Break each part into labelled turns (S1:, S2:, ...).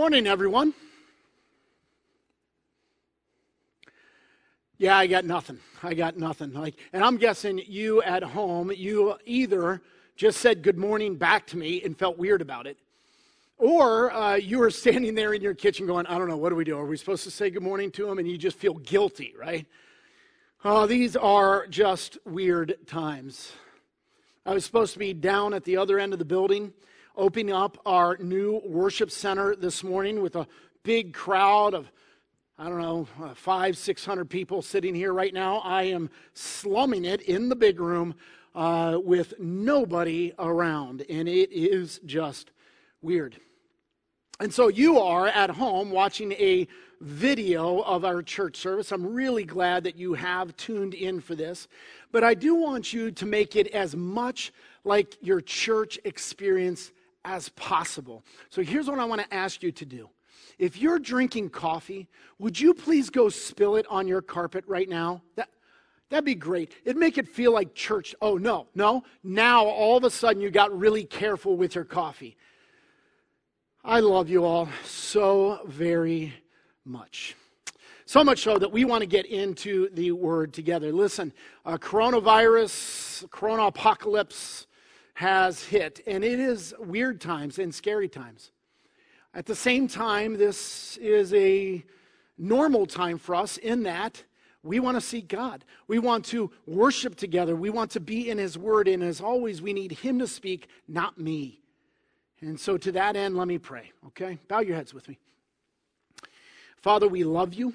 S1: Good morning, everyone. Yeah, I got nothing. I got nothing. Like, and I'm guessing you at home, you either just said good morning back to me and felt weird about it, or uh, you were standing there in your kitchen going, I don't know, what do we do? Are we supposed to say good morning to him? And you just feel guilty, right? Oh, these are just weird times. I was supposed to be down at the other end of the building opening up our new worship center this morning with a big crowd of I don't know, uh, five, six hundred people sitting here right now. I am slumming it in the big room uh, with nobody around, and it is just weird. And so you are at home watching a video of our church service. I'm really glad that you have tuned in for this. But I do want you to make it as much like your church experience as possible. So here's what I want to ask you to do. If you're drinking coffee, would you please go spill it on your carpet right now? That, that'd be great. It'd make it feel like church. Oh, no, no. Now all of a sudden you got really careful with your coffee. I love you all so very much. So much so that we want to get into the word together. Listen, uh, coronavirus, corona apocalypse, has hit, and it is weird times and scary times. At the same time, this is a normal time for us in that we want to seek God. We want to worship together. We want to be in His Word. And as always, we need Him to speak, not me. And so, to that end, let me pray, okay? Bow your heads with me. Father, we love you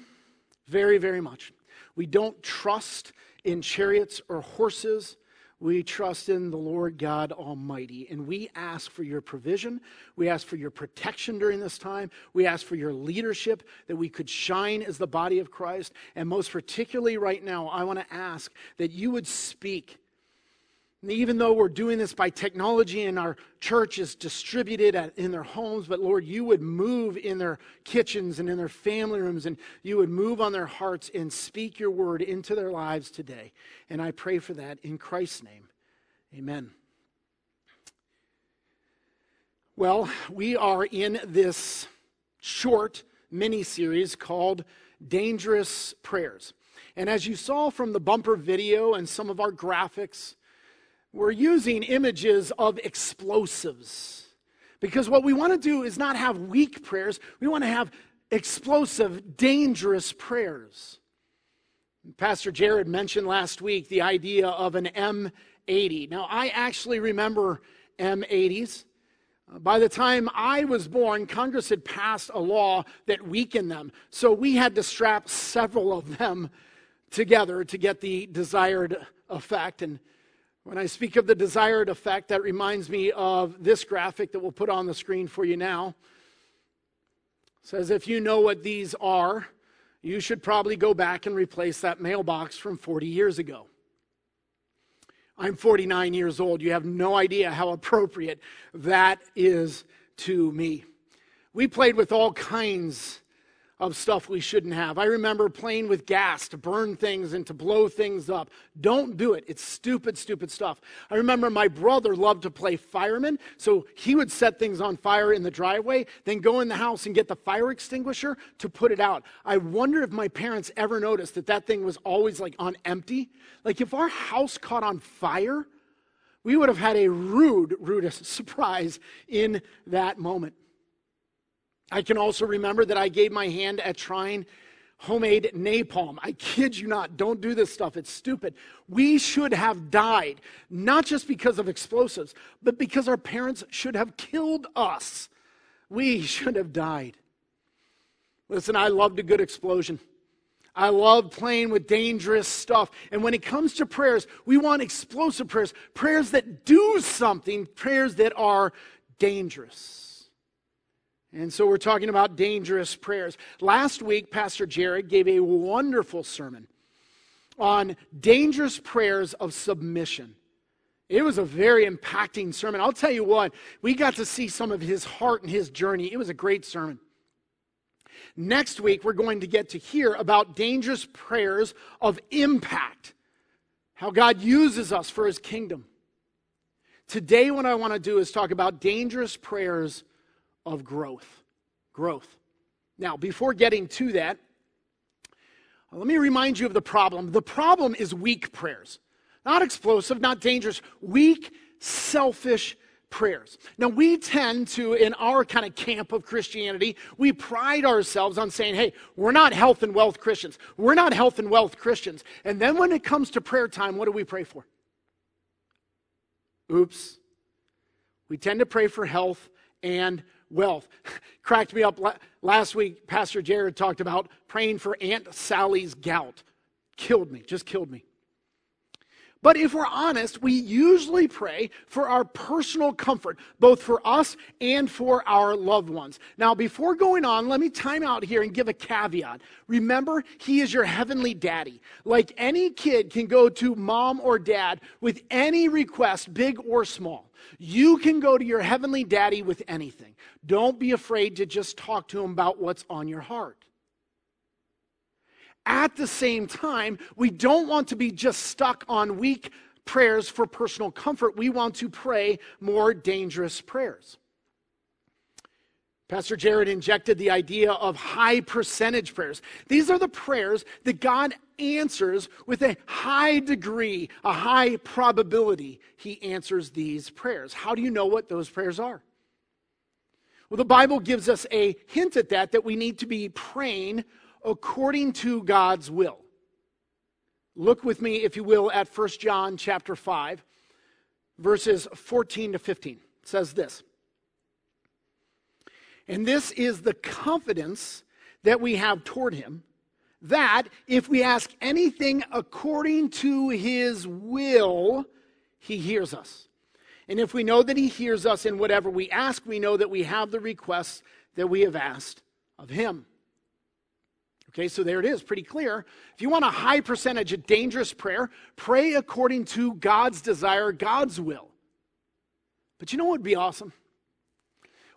S1: very, very much. We don't trust in chariots or horses. We trust in the Lord God Almighty, and we ask for your provision. We ask for your protection during this time. We ask for your leadership that we could shine as the body of Christ. And most particularly right now, I want to ask that you would speak even though we're doing this by technology and our church is distributed at, in their homes, but Lord, you would move in their kitchens and in their family rooms, and you would move on their hearts and speak your word into their lives today. And I pray for that in Christ's name. Amen. Well, we are in this short mini series called Dangerous Prayers. And as you saw from the bumper video and some of our graphics, we're using images of explosives. Because what we want to do is not have weak prayers, we want to have explosive, dangerous prayers. Pastor Jared mentioned last week the idea of an M80. Now, I actually remember M80s. By the time I was born, Congress had passed a law that weakened them. So we had to strap several of them together to get the desired effect. And when I speak of the desired effect, that reminds me of this graphic that we'll put on the screen for you now. It says, if you know what these are, you should probably go back and replace that mailbox from 40 years ago. I'm 49 years old. You have no idea how appropriate that is to me. We played with all kinds of stuff we shouldn't have. I remember playing with gas to burn things and to blow things up. Don't do it. It's stupid, stupid stuff. I remember my brother loved to play fireman, so he would set things on fire in the driveway, then go in the house and get the fire extinguisher to put it out. I wonder if my parents ever noticed that that thing was always like on empty. Like if our house caught on fire, we would have had a rude, rude surprise in that moment. I can also remember that I gave my hand at trying homemade napalm. I kid you not. Don't do this stuff. It's stupid. We should have died, not just because of explosives, but because our parents should have killed us. We should have died. Listen, I loved a good explosion. I love playing with dangerous stuff. And when it comes to prayers, we want explosive prayers, prayers that do something, prayers that are dangerous. And so we're talking about dangerous prayers. Last week, Pastor Jared gave a wonderful sermon on dangerous prayers of submission. It was a very impacting sermon. I'll tell you what, we got to see some of his heart and his journey. It was a great sermon. Next week, we're going to get to hear about dangerous prayers of impact, how God uses us for his kingdom. Today, what I want to do is talk about dangerous prayers of growth. growth. Now, before getting to that, let me remind you of the problem. The problem is weak prayers, not explosive, not dangerous, weak, selfish prayers. Now, we tend to, in our kind of camp of Christianity, we pride ourselves on saying, hey, we're not health and wealth Christians. We're not health and wealth Christians. And then when it comes to prayer time, what do we pray for? Oops. We tend to pray for health and wealth. Cracked me up last week. Pastor Jared talked about praying for Aunt Sally's gout. Killed me, just killed me. But if we're honest, we usually pray for our personal comfort, both for us and for our loved ones. Now, before going on, let me time out here and give a caveat. Remember, He is your heavenly daddy. Like any kid can go to mom or dad with any request, big or small. You can go to your heavenly daddy with anything. Don't be afraid to just talk to him about what's on your heart. At the same time, we don't want to be just stuck on weak prayers for personal comfort. We want to pray more dangerous prayers. Pastor Jared injected the idea of high percentage prayers. These are the prayers that God answers with a high degree, a high probability. He answers these prayers. How do you know what those prayers are? Well, the Bible gives us a hint at that, that we need to be praying according to God's will. Look with me, if you will, at 1 John chapter 5, verses 14 to 15. It says this. And this is the confidence that we have toward him that if we ask anything according to his will, he hears us. And if we know that he hears us in whatever we ask, we know that we have the requests that we have asked of him. Okay, so there it is, pretty clear. If you want a high percentage of dangerous prayer, pray according to God's desire, God's will. But you know what would be awesome?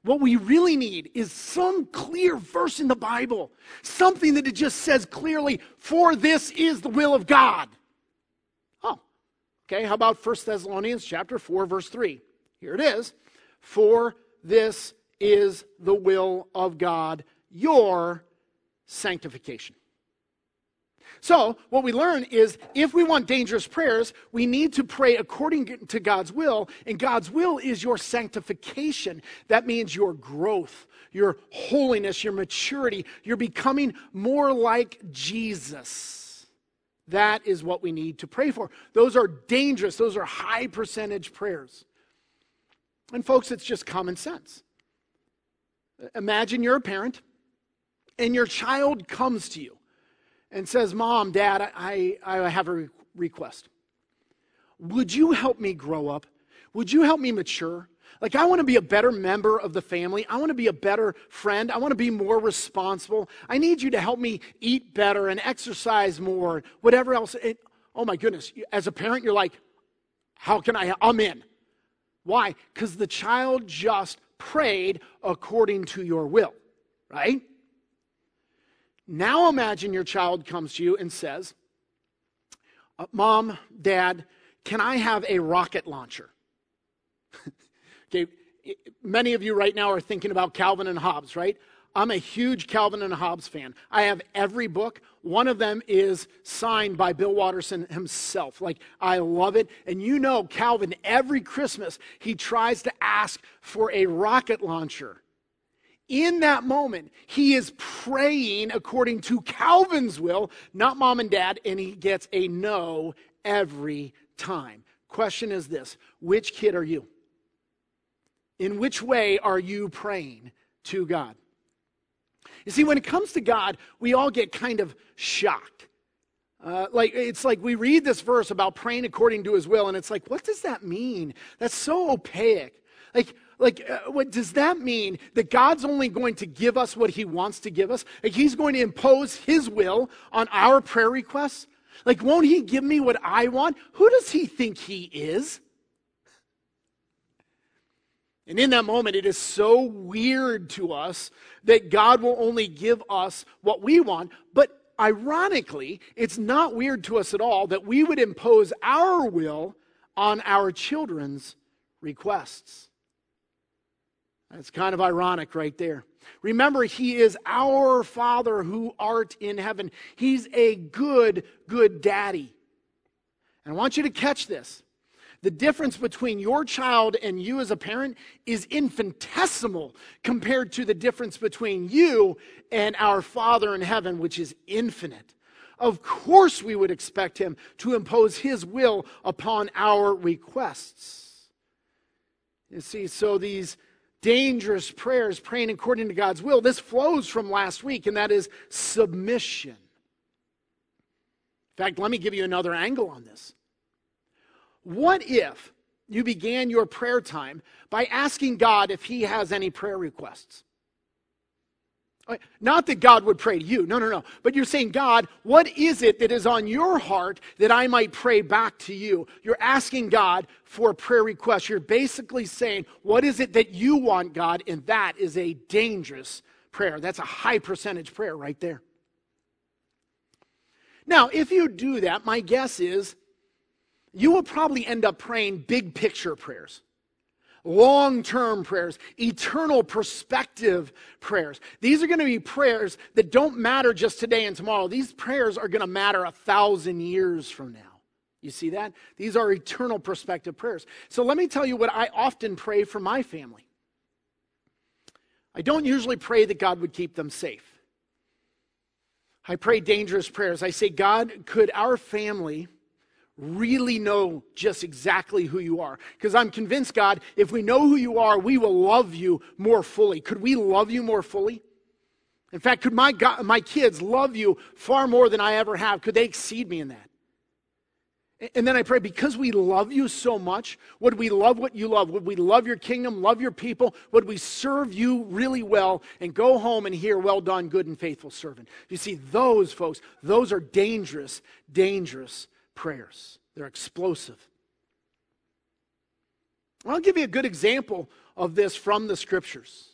S1: What we really need is some clear verse in the Bible, something that it just says clearly, for this is the will of God. Oh, okay, how about 1 Thessalonians chapter 4, verse 3? Here it is. For this is the will of God, your sanctification. So, what we learn is if we want dangerous prayers, we need to pray according to God's will, and God's will is your sanctification. That means your growth, your holiness, your maturity. You're becoming more like Jesus. That is what we need to pray for. Those are dangerous, those are high percentage prayers. And, folks, it's just common sense. Imagine you're a parent and your child comes to you and says, Mom, Dad, I, I have a request. Would you help me grow up? Would you help me mature? Like, I want to be a better member of the family. I want to be a better friend. I want to be more responsible. I need you to help me eat better and exercise more, whatever else. Oh my goodness. As a parent, you're like, how can I? I'm in. Why? Because the child just prayed according to your will, right? Now imagine your child comes to you and says, uh, Mom, Dad, can I have a rocket launcher? okay, many of you right now are thinking about Calvin and Hobbes, right? I'm a huge Calvin and Hobbes fan. I have every book. One of them is signed by Bill Watterson himself. Like, I love it. And you know, Calvin, every Christmas, he tries to ask for a rocket launcher in that moment, he is praying according to Calvin's will, not mom and dad, and he gets a no every time. Question is this which kid are you? In which way are you praying to God? You see, when it comes to God, we all get kind of shocked. Uh, like it's like we read this verse about praying according to his will, and it's like, what does that mean? That's so opaque. Like, like, uh, what does that mean? That God's only going to give us what He wants to give us? Like, He's going to impose His will on our prayer requests? Like, won't He give me what I want? Who does He think He is? And in that moment, it is so weird to us that God will only give us what we want. But ironically, it's not weird to us at all that we would impose our will on our children's requests. That's kind of ironic right there. Remember, He is our Father who art in heaven. He's a good, good daddy. And I want you to catch this. The difference between your child and you as a parent is infinitesimal compared to the difference between you and our Father in heaven, which is infinite. Of course, we would expect him to impose his will upon our requests. You see, so these dangerous prayers, praying according to God's will, this flows from last week, and that is submission. In fact, let me give you another angle on this. What if you began your prayer time by asking God if He has any prayer requests? Not that God would pray to you. No, no, no. But you're saying, God, what is it that is on your heart that I might pray back to you? You're asking God for a prayer request. You're basically saying, what is it that you want, God? And that is a dangerous prayer. That's a high percentage prayer right there. Now, if you do that, my guess is you will probably end up praying big picture prayers long term prayers, eternal perspective prayers. These are going to be prayers that don't matter just today and tomorrow. These prayers are going to matter a thousand years from now. You see that? These are eternal perspective prayers. So let me tell you what I often pray for my family. I don't usually pray that God would keep them safe. I pray dangerous prayers. I say, God, could our family really know just exactly who you are. Because I'm convinced, God, if we know who you are, we will love you more fully. Could we love you more fully? In fact, could my, God, my kids love you far more than I ever have? Could they exceed me in that? And then I pray, because we love you so much, would we love what you love? Would we love your kingdom, love your people? Would we serve you really well and go home and hear, well done, good and faithful servant? You see, those folks, those are dangerous, dangerous prayers. They're explosive. I'll give you a good example of this from the scriptures.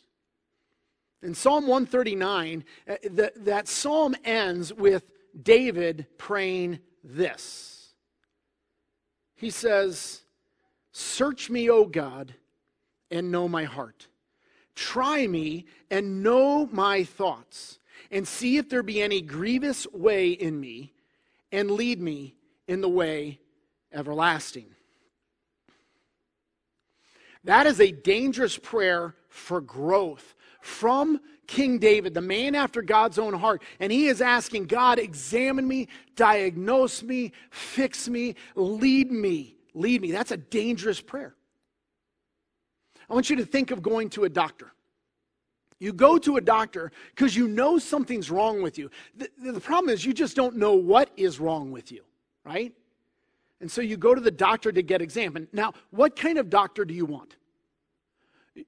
S1: In Psalm 139, uh, that, that psalm ends with David praying this. He says, Search me, O God, and know my heart. Try me and know my thoughts, and see if there be any grievous way in me, and lead me in the way everlasting. That is a dangerous prayer for growth from King David, the man after God's own heart. And he is asking God, examine me, diagnose me, fix me, lead me, lead me. That's a dangerous prayer. I want you to think of going to a doctor. You go to a doctor because you know something's wrong with you. The, the problem is you just don't know what is wrong with you right? And so you go to the doctor to get examined. Now, what kind of doctor do you want?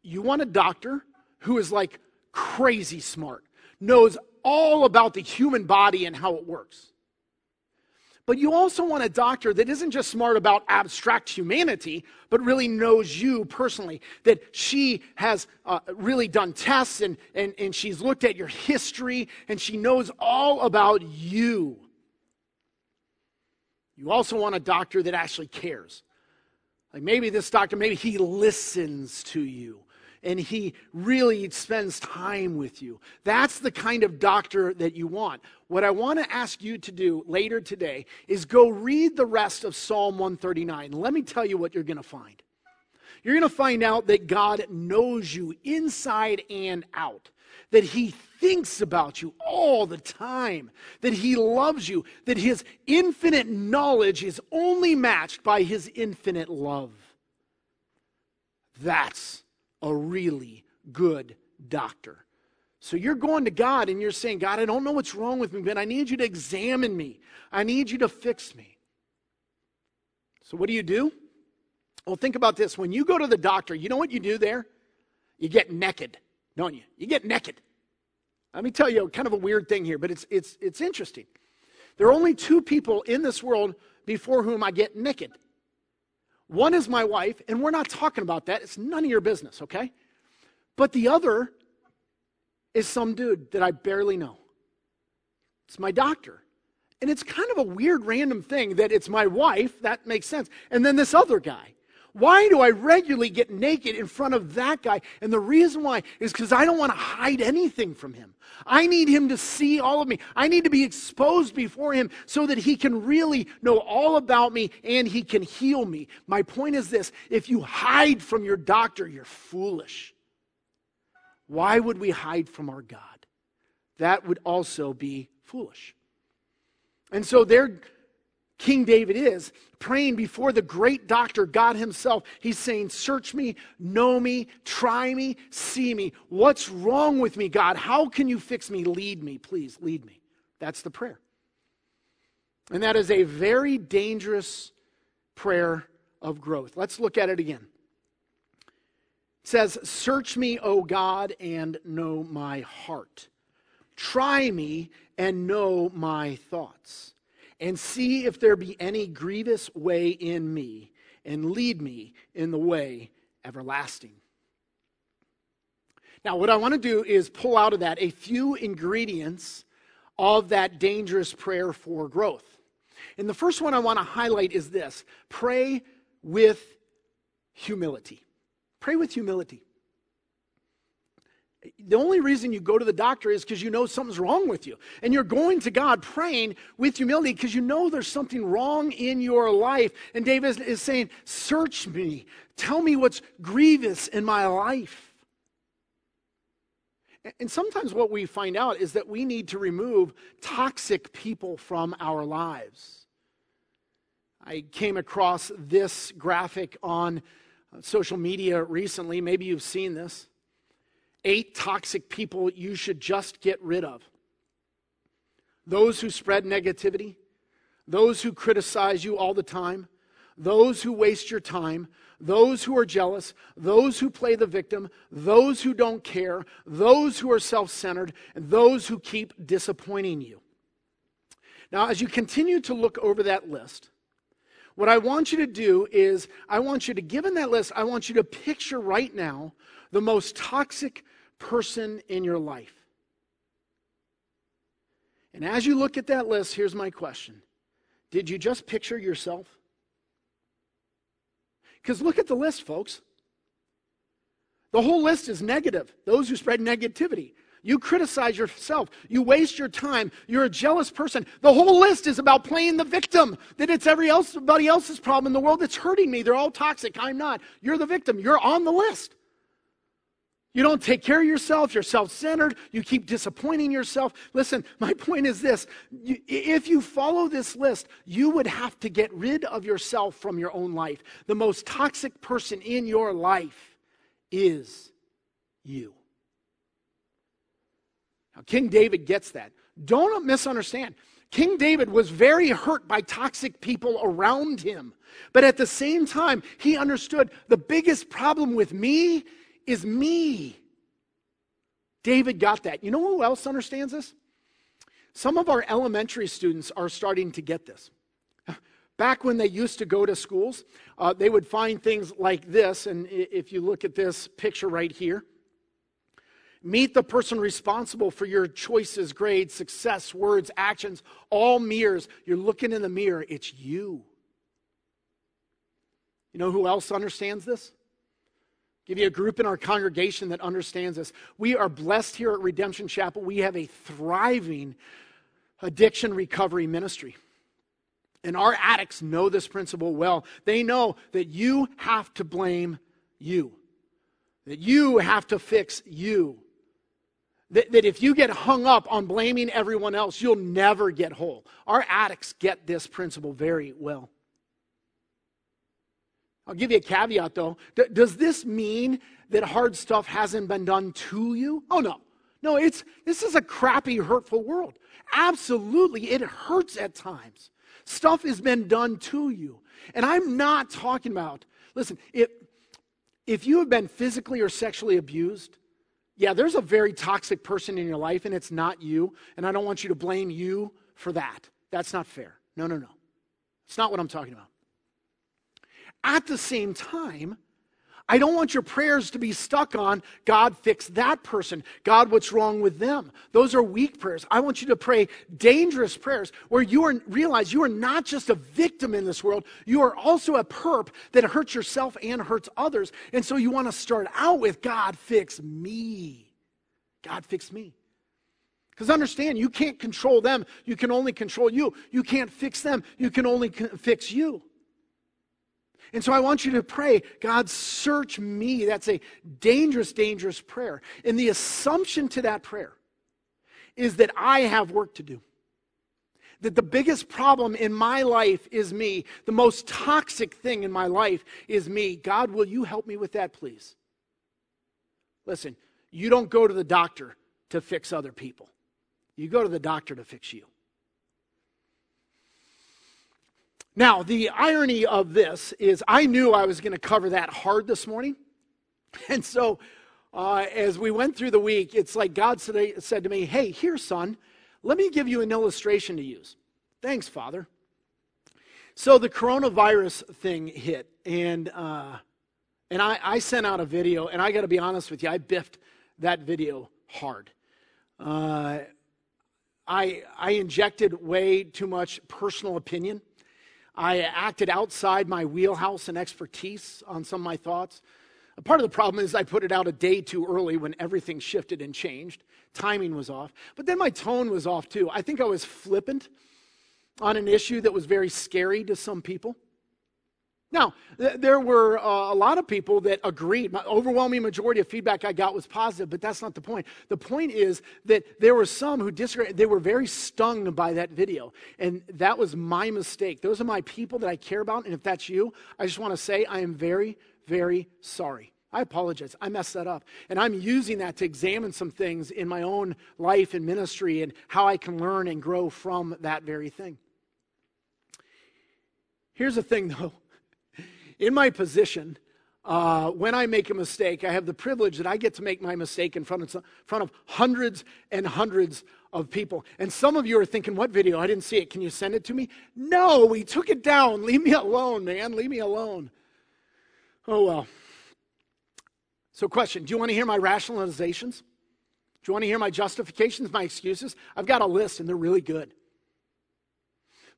S1: You want a doctor who is like crazy smart, knows all about the human body and how it works. But you also want a doctor that isn't just smart about abstract humanity, but really knows you personally. That she has uh, really done tests and, and, and she's looked at your history and she knows all about you. You also want a doctor that actually cares. Like maybe this doctor, maybe he listens to you and he really spends time with you. That's the kind of doctor that you want. What I want to ask you to do later today is go read the rest of Psalm 139. Let me tell you what you're going to find. You're going to find out that God knows you inside and out that He thinks about you all the time, that He loves you, that His infinite knowledge is only matched by His infinite love. That's a really good doctor. So you're going to God and you're saying, God, I don't know what's wrong with me, but I need you to examine me. I need you to fix me. So what do you do? Well, think about this. When you go to the doctor, you know what you do there? You get naked don't you? You get naked. Let me tell you kind of a weird thing here, but it's, it's, it's interesting. There are only two people in this world before whom I get naked. One is my wife, and we're not talking about that. It's none of your business, okay? But the other is some dude that I barely know. It's my doctor. And it's kind of a weird random thing that it's my wife, that makes sense. And then this other guy. Why do I regularly get naked in front of that guy? And the reason why is because I don't want to hide anything from him. I need him to see all of me. I need to be exposed before him so that he can really know all about me and he can heal me. My point is this if you hide from your doctor, you're foolish. Why would we hide from our God? That would also be foolish. And so there, King David is praying before the great doctor, God Himself. He's saying, Search me, know me, try me, see me. What's wrong with me, God? How can you fix me? Lead me, please, lead me. That's the prayer. And that is a very dangerous prayer of growth. Let's look at it again. It says, Search me, O God, and know my heart. Try me and know my thoughts and see if there be any grievous way in me, and lead me in the way everlasting. Now, what I want to do is pull out of that a few ingredients of that dangerous prayer for growth. And the first one I want to highlight is this pray with humility. Pray with humility. The only reason you go to the doctor is because you know something's wrong with you. And you're going to God praying with humility because you know there's something wrong in your life. And David is saying, Search me. Tell me what's grievous in my life. And sometimes what we find out is that we need to remove toxic people from our lives. I came across this graphic on social media recently. Maybe you've seen this eight toxic people you should just get rid of those who spread negativity, those who criticize you all the time, those who waste your time, those who are jealous, those who play the victim, those who don't care, those who are self centered, and those who keep disappointing you. Now, as you continue to look over that list, what I want you to do is, I want you to, given that list, I want you to picture right now the most toxic person in your life. And as you look at that list, here's my question Did you just picture yourself? Because look at the list, folks. The whole list is negative. Those who spread negativity. You criticize yourself. You waste your time. You're a jealous person. The whole list is about playing the victim, that it's everybody else's problem in the world that's hurting me. They're all toxic. I'm not. You're the victim. You're on the list. You don't take care of yourself. You're self centered. You keep disappointing yourself. Listen, my point is this if you follow this list, you would have to get rid of yourself from your own life. The most toxic person in your life is you. Now, King David gets that. Don't misunderstand. King David was very hurt by toxic people around him. But at the same time, he understood the biggest problem with me is me. David got that. You know who else understands this? Some of our elementary students are starting to get this. Back when they used to go to schools, uh, they would find things like this. And if you look at this picture right here, meet the person responsible for your choices, grades, success, words, actions, all mirrors. You're looking in the mirror, it's you. You know who else understands this? Give you a group in our congregation that understands this. We are blessed here at Redemption Chapel. We have a thriving addiction recovery ministry. And our addicts know this principle well. They know that you have to blame you, that you have to fix you. That, that if you get hung up on blaming everyone else, you'll never get whole. Our addicts get this principle very well. I'll give you a caveat though. D- does this mean that hard stuff hasn't been done to you? Oh no. No, it's this is a crappy, hurtful world. Absolutely, it hurts at times. Stuff has been done to you. And I'm not talking about, listen, if if you have been physically or sexually abused, yeah, there's a very toxic person in your life and it's not you, and I don't want you to blame you for that. That's not fair. No, no, no. It's not what I'm talking about. At the same time, I don't want your prayers to be stuck on God, fix that person. God, what's wrong with them? Those are weak prayers. I want you to pray dangerous prayers where you are, realize you are not just a victim in this world, you are also a perp that hurts yourself and hurts others. And so you want to start out with God, fix me. God, fix me. Because understand, you can't control them. You can only control you. You can't fix them. You can only fix you. And so I want you to pray, God, search me. That's a dangerous, dangerous prayer. And the assumption to that prayer is that I have work to do. That the biggest problem in my life is me. The most toxic thing in my life is me. God, will you help me with that, please? Listen, you don't go to the doctor to fix other people, you go to the doctor to fix you. Now, the irony of this is I knew I was going to cover that hard this morning. And so, uh, as we went through the week, it's like God said, to me, Hey, here, son, let me give you an illustration to use. Thanks, Father. So, the coronavirus thing hit, and, uh, and I, I sent out a video, and I got to be honest with you, I biffed that video hard. Uh, I, I injected way too much personal opinion I acted outside my wheelhouse and expertise on some of my thoughts. Part of the problem is I put it out a day too early when everything shifted and changed. Timing was off. But then my tone was off too. I think I was flippant on an issue that was very scary to some people. Now, th- there were uh, a lot of people that agreed. My overwhelming majority of feedback I got was positive, but that's not the point. The point is that there were some who disagreed. They were very stung by that video, and that was my mistake. Those are my people that I care about, and if that's you, I just want to say I am very, very sorry. I apologize. I messed that up. And I'm using that to examine some things in my own life and ministry and how I can learn and grow from that very thing. Here's the thing, though in my position, uh, when I make a mistake, I have the privilege that I get to make my mistake in front of, in front of hundreds and hundreds of people. And some of you are thinking, what video? I didn't see it. Can you send it to me? No, we took it down. Leave me alone, man. Leave me alone. Oh, well. So, question Do you want to hear my rationalizations? Do you want to hear my justifications, my excuses? I've got a list, and they're really good.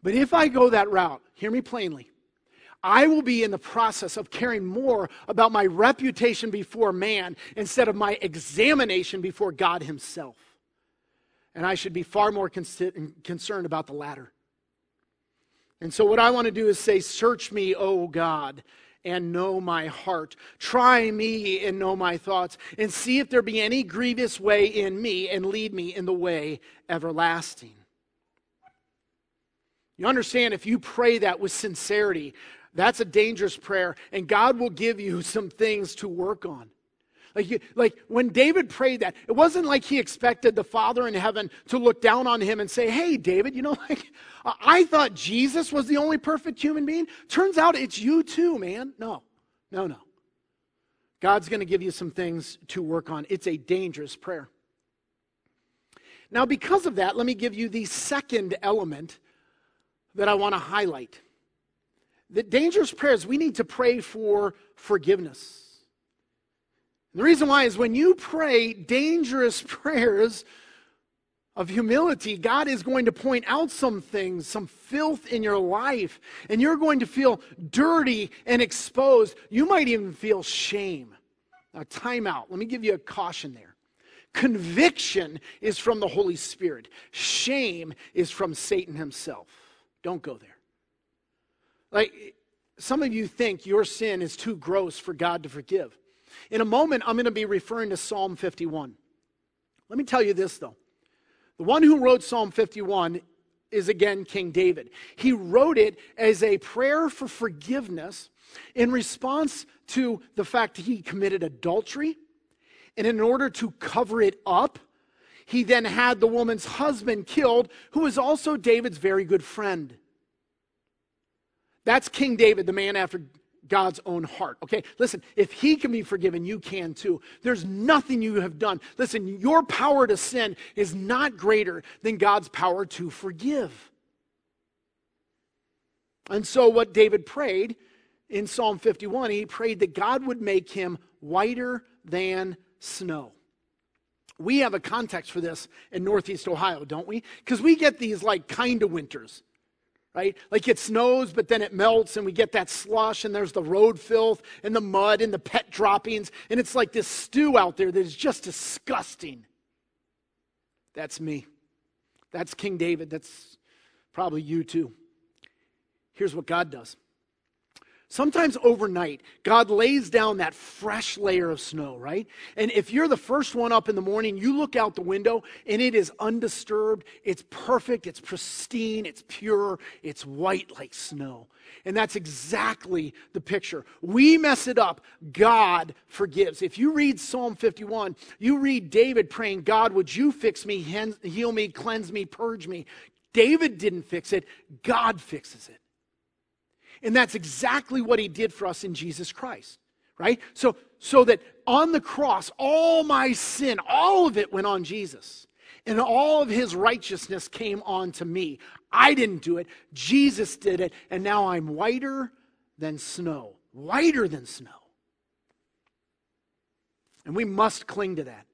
S1: But if I go that route, hear me plainly. I will be in the process of caring more about my reputation before man instead of my examination before God Himself. And I should be far more con- concerned about the latter. And so, what I want to do is say, Search me, O God, and know my heart. Try me and know my thoughts, and see if there be any grievous way in me, and lead me in the way everlasting. You understand, if you pray that with sincerity, that's a dangerous prayer, and God will give you some things to work on. Like, you, like when David prayed that, it wasn't like he expected the Father in heaven to look down on him and say, Hey, David, you know, like, I thought Jesus was the only perfect human being. Turns out it's you too, man. No, no, no. God's going to give you some things to work on. It's a dangerous prayer. Now, because of that, let me give you the second element that I want to highlight the dangerous prayers, we need to pray for forgiveness. And the reason why is when you pray dangerous prayers of humility, God is going to point out some things, some filth in your life, and you're going to feel dirty and exposed. You might even feel shame. Now, time out. Let me give you a caution there. Conviction is from the Holy Spirit, shame is from Satan himself. Don't go there. Like, some of you think your sin is too gross for God to forgive. In a moment, I'm going to be referring to Psalm 51. Let me tell you this, though. The one who wrote Psalm 51 is again King David. He wrote it as a prayer for forgiveness in response to the fact that he committed adultery. And in order to cover it up, he then had the woman's husband killed, who was also David's very good friend. That's King David, the man after God's own heart. Okay, listen, if he can be forgiven, you can too. There's nothing you have done. Listen, your power to sin is not greater than God's power to forgive. And so, what David prayed in Psalm 51, he prayed that God would make him whiter than snow. We have a context for this in Northeast Ohio, don't we? Because we get these like kind of winters, right? Like it snows, but then it melts, and we get that slush, and there's the road filth, and the mud, and the pet droppings, and it's like this stew out there that is just disgusting. That's me. That's King David. That's probably you too. Here's what God does Sometimes overnight, God lays down that fresh layer of snow, right? And if you're the first one up in the morning, you look out the window and it is undisturbed, it's perfect, it's pristine, it's pure, it's white like snow. And that's exactly the picture. We mess it up, God forgives. If you read Psalm 51, you read David praying, God, would you fix me, heal me, cleanse me, purge me? David didn't fix it, God fixes it. And that's exactly what he did for us in Jesus Christ, right? So, so that on the cross, all my sin, all of it went on Jesus. And all of his righteousness came on to me. I didn't do it. Jesus did it. And now I'm whiter than snow. Whiter than snow. And we must cling to that.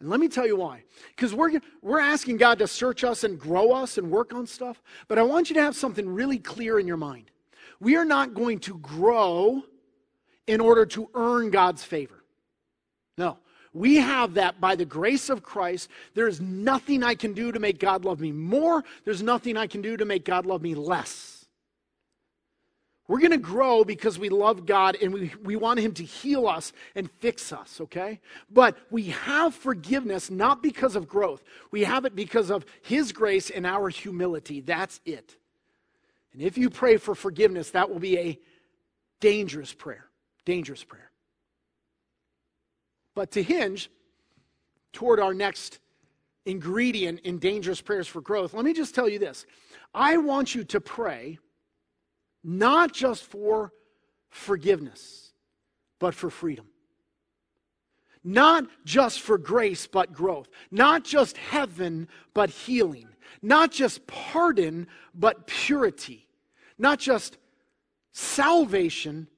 S1: And let me tell you why. Because we're, we're asking God to search us and grow us and work on stuff. But I want you to have something really clear in your mind. We are not going to grow in order to earn God's favor. No. We have that by the grace of Christ. There is nothing I can do to make God love me more. There's nothing I can do to make God love me less. We're going to grow because we love God and we, we want Him to heal us and fix us, okay? But we have forgiveness not because of growth. We have it because of His grace and our humility. That's it. And if you pray for forgiveness, that will be a dangerous prayer. Dangerous prayer. But to hinge toward our next ingredient in dangerous prayers for growth, let me just tell you this. I want you to pray not just for forgiveness, but for freedom. Not just for grace, but growth. Not just heaven, but healing. Not just pardon, but purity. Not just salvation,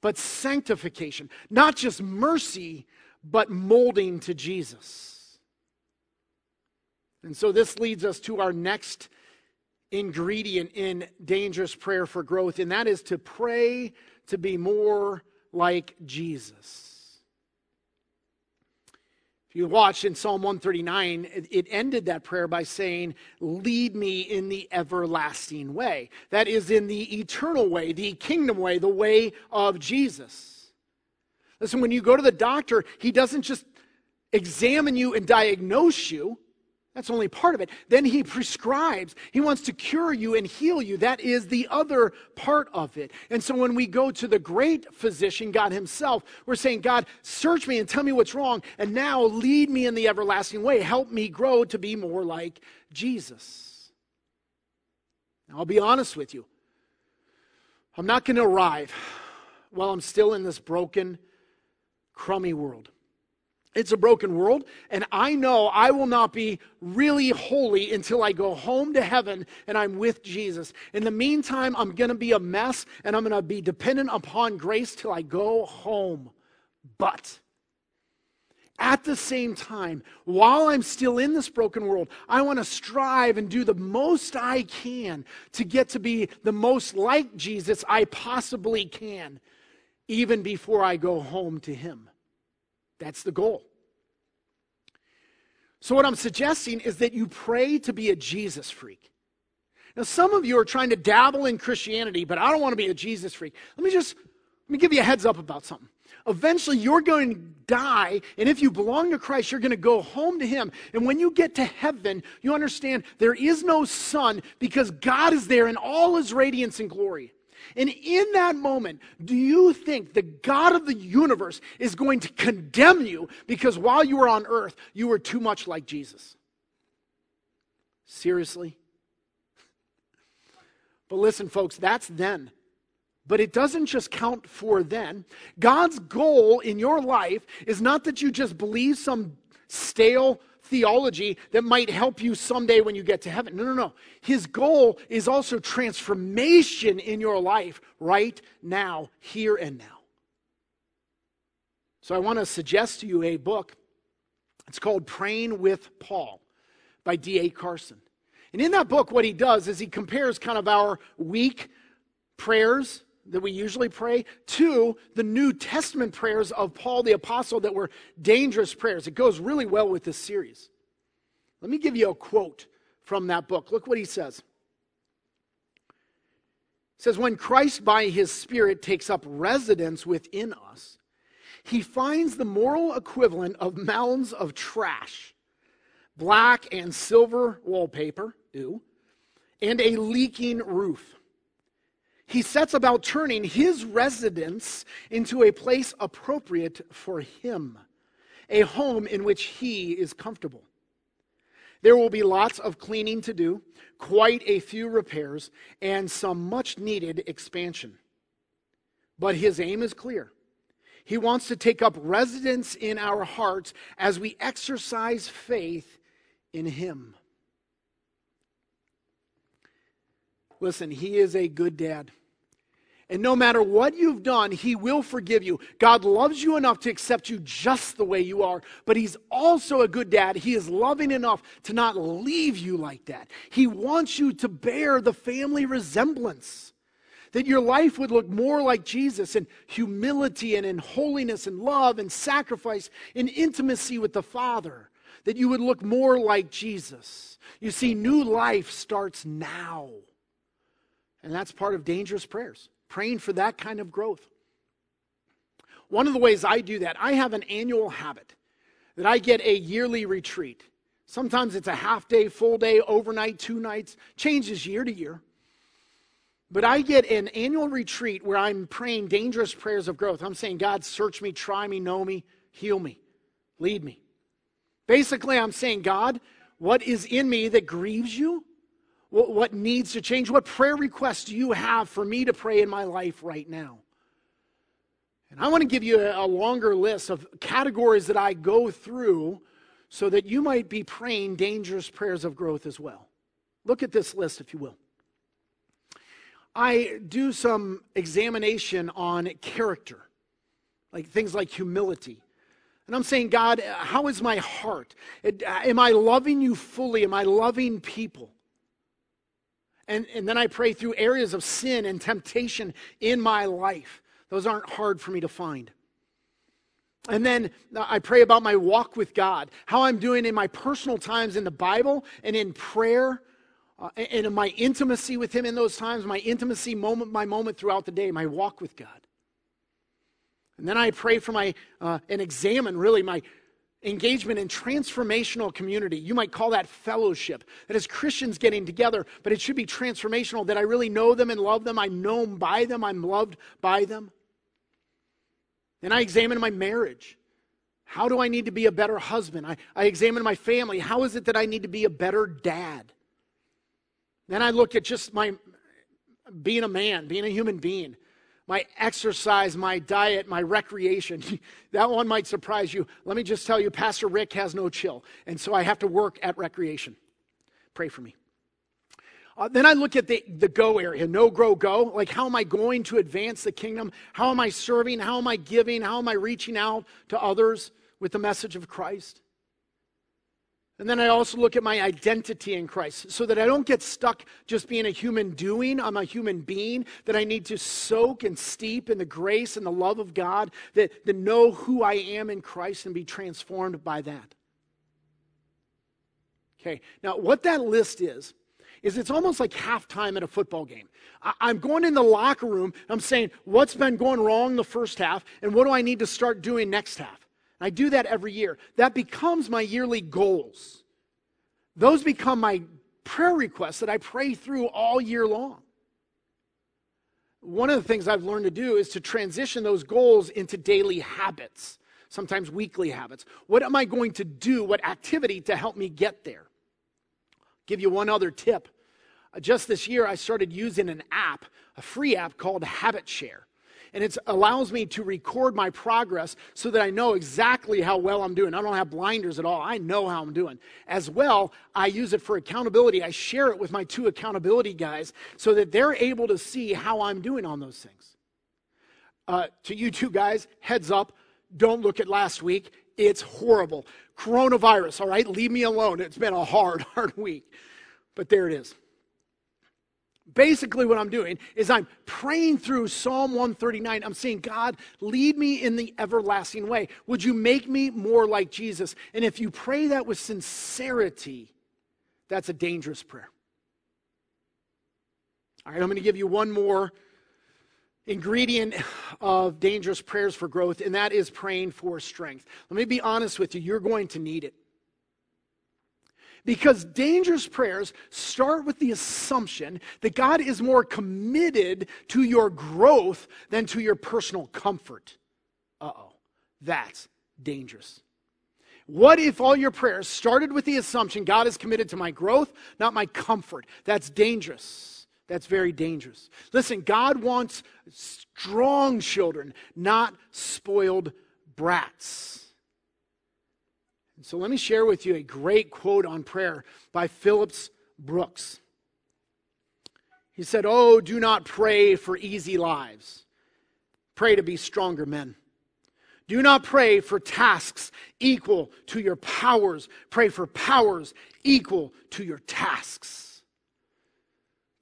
S1: but sanctification. Not just mercy, but molding to Jesus. And so this leads us to our next ingredient in dangerous prayer for growth, and that is to pray to be more like Jesus. If you watch in Psalm 139, it ended that prayer by saying, Lead me in the everlasting way. That is, in the eternal way, the kingdom way, the way of Jesus. Listen, when you go to the doctor, he doesn't just examine you and diagnose you. That's only part of it. Then he prescribes. He wants to cure you and heal you. That is the other part of it. And so when we go to the great physician, God Himself, we're saying, God, search me and tell me what's wrong. And now lead me in the everlasting way. Help me grow to be more like Jesus. Now, I'll be honest with you. I'm not going to arrive while I'm still in this broken, crummy world. It's a broken world, and I know I will not be really holy until I go home to heaven and I'm with Jesus. In the meantime, I'm going to be a mess and I'm going to be dependent upon grace till I go home. But at the same time, while I'm still in this broken world, I want to strive and do the most I can to get to be the most like Jesus I possibly can, even before I go home to Him. That's the goal. So, what I'm suggesting is that you pray to be a Jesus freak. Now, some of you are trying to dabble in Christianity, but I don't want to be a Jesus freak. Let me just let me give you a heads up about something. Eventually, you're going to die, and if you belong to Christ, you're going to go home to Him. And when you get to heaven, you understand there is no sun because God is there in all His radiance and glory. And in that moment, do you think the God of the universe is going to condemn you because while you were on earth, you were too much like Jesus? Seriously? But listen, folks, that's then. But it doesn't just count for then. God's goal in your life is not that you just believe some stale theology that might help you someday when you get to heaven. No, no, no. His goal is also transformation in your life right now, here and now. So I want to suggest to you a book. It's called Praying with Paul by D.A. Carson. And in that book, what he does is he compares kind of our weak prayers that we usually pray to the New Testament prayers of Paul the Apostle that were dangerous prayers. It goes really well with this series. Let me give you a quote from that book. Look what he says. He says, When Christ by his Spirit takes up residence within us, he finds the moral equivalent of mounds of trash, black and silver wallpaper, ew, and a leaking roof he sets about turning his residence into a place appropriate for him, a home in which he is comfortable. There will be lots of cleaning to do, quite a few repairs, and some much needed expansion. But his aim is clear. He wants to take up residence in our hearts as we exercise faith in him. Listen, he is a good dad. And no matter what you've done, He will forgive you. God loves you enough to accept you just the way you are, but He's also a good dad. He is loving enough to not leave you like that. He wants you to bear the family resemblance. That your life would look more like Jesus in humility and in holiness and love and sacrifice and intimacy with the Father. That you would look more like Jesus. You see, new life starts now. And that's part of dangerous prayers praying for that kind of growth. One of the ways I do that, I have an annual habit that I get a yearly retreat. Sometimes it's a half day, full day, overnight, two nights, changes year to year. But I get an annual retreat where I'm praying dangerous prayers of growth. I'm saying, God, search me, try me, know me, heal me, lead me. Basically, I'm saying, God, what is in me that grieves you? What, needs to change? What prayer requests do you have for me to pray in my life right now? And I want to give you a longer list of categories that I go through so that you might be praying dangerous prayers of growth as well. Look at this list, if you will. I do some examination on character, like things like humility. And I'm saying, God, how is my heart? Am I loving you fully? Am I loving people? And, and then I pray through areas of sin and temptation in my life. Those aren't hard for me to find. And then I pray about my walk with God, how I'm doing in my personal times in the Bible and in prayer, uh, and in my intimacy with Him in those times, my intimacy moment by moment throughout the day, my walk with God. And then I pray for my, uh, and examine really my, engagement in transformational community. You might call that fellowship. That is Christians getting together, but it should be transformational that I really know them and love them. I'm known by them, I'm loved by them. Then I examine my marriage. How do I need to be a better husband? I, I examine my family. How is it that I need to be a better dad? Then I look at just my being a man, being a human being my exercise, my diet, my recreation. that one might surprise you. Let me just tell you, Pastor Rick has no chill. And so I have to work at recreation. Pray for me. Uh, then I look at the, the go area, no, grow, go. Like, how am I going to advance the kingdom? How am I serving? How am I giving? How am I reaching out to others with the message of Christ? And then I also look at my identity in Christ so that I don't get stuck just being a human doing. I'm a human being, that I need to soak and steep in the grace and the love of God, that, to know who I am in Christ and be transformed by that. Okay, now what that list is, is it's almost like halftime at a football game. I'm going in the locker room, I'm saying, what's been going wrong the first half, and what do I need to start doing next half? I do that every year. That becomes my yearly goals. Those become my prayer requests that I pray through all year long. One of the things I've learned to do is to transition those goals into daily habits, sometimes weekly habits. What am I going to do? What activity to help me get there? I'll give you one other tip. Uh, just this year, I started using an app, a free app called Habit Share. And it allows me to record my progress so that I know exactly how well I'm doing. I don't have blinders at all. I know how I'm doing. As well, I use it for accountability. I share it with my two accountability guys so that they're able to see how I'm doing on those things. Uh, to you two guys, heads up, don't look at last week. It's horrible. Coronavirus, all right? Leave me alone. It's been a hard, hard week. But there it is basically what I'm doing is I'm praying through Psalm 139. I'm saying, God, lead me in the everlasting way. Would you make me more like Jesus? And if you pray that with sincerity, that's a dangerous prayer. All right, I'm going to give you one more ingredient of dangerous prayers for growth, and that is praying for strength. Let me be honest with you, you're going to need it. Because dangerous prayers start with the assumption that God is more committed to your growth than to your personal comfort. Uh oh, that's dangerous. What if all your prayers started with the assumption God is committed to my growth, not my comfort? That's dangerous. That's very dangerous. Listen, God wants strong children, not spoiled brats. So let me share with you a great quote on prayer by Phillips Brooks. He said, Oh, do not pray for easy lives. Pray to be stronger men. Do not pray for tasks equal to your powers. Pray for powers equal to your tasks.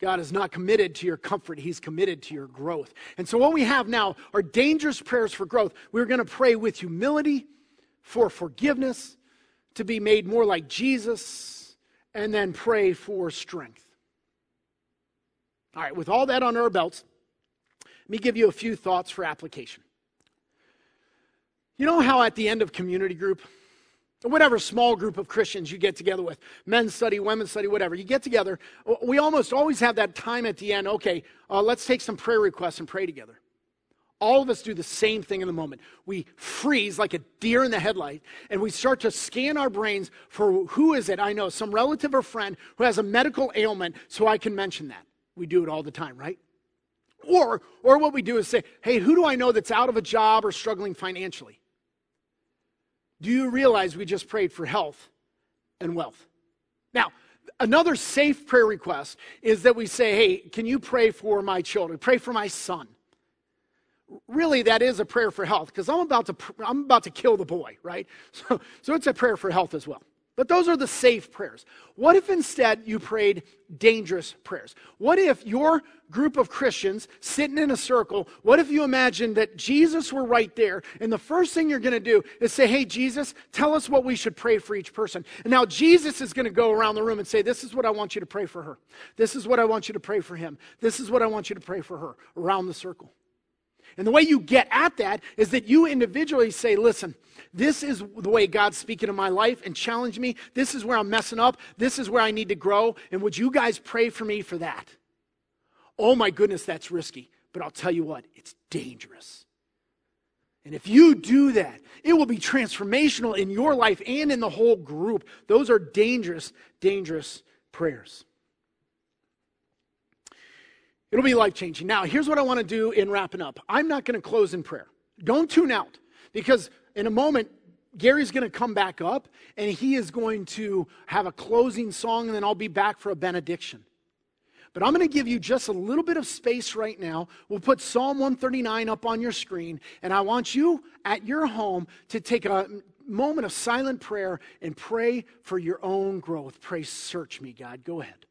S1: God is not committed to your comfort, He's committed to your growth. And so, what we have now are dangerous prayers for growth. We're going to pray with humility for forgiveness to be made more like Jesus, and then pray for strength. All right, with all that on our belts, let me give you a few thoughts for application. You know how at the end of community group, or whatever small group of Christians you get together with, men's study, women's study, whatever, you get together, we almost always have that time at the end, okay, uh, let's take some prayer requests and pray together. All of us do the same thing in the moment. We freeze like a deer in the headlight and we start to scan our brains for who is it I know, some relative or friend who has a medical ailment so I can mention that. We do it all the time, right? Or, or what we do is say, hey, who do I know that's out of a job or struggling financially? Do you realize we just prayed for health and wealth? Now, another safe prayer request is that we say, hey, can you pray for my children? Pray for my son really that is a prayer for health because i'm about to i'm about to kill the boy right? So so it's a prayer for health as well. But those are the safe prayers. What if instead you prayed dangerous prayers? What if your group of christians sitting in a circle what if you imagined that jesus were right there and the first thing you're going to do is say hey jesus tell us what we should pray for each person. And now jesus is going to go around the room and say this is what i want you to pray for her. This is what i want you to pray for him. This is what i want you to pray for her. Around the circle and the way you get at that is that you individually say, listen, this is the way God's speaking to my life and challenge me. This is where I'm messing up. This is where I need to grow. And would you guys pray for me for that? Oh my goodness, that's risky. But I'll tell you what, it's dangerous. And if you do that, it will be transformational in your life and in the whole group. Those are dangerous, dangerous prayers. It'll be life changing. Now, here's what I want to do in wrapping up. I'm not going to close in prayer. Don't tune out because in a moment, Gary's going to come back up and he is going to have a closing song, and then I'll be back for a benediction. But I'm going to give you just a little bit of space right now. We'll put Psalm 139 up on your screen, and I want you at your home to take a moment of silent prayer and pray for your own growth. Pray, search me, God. Go ahead.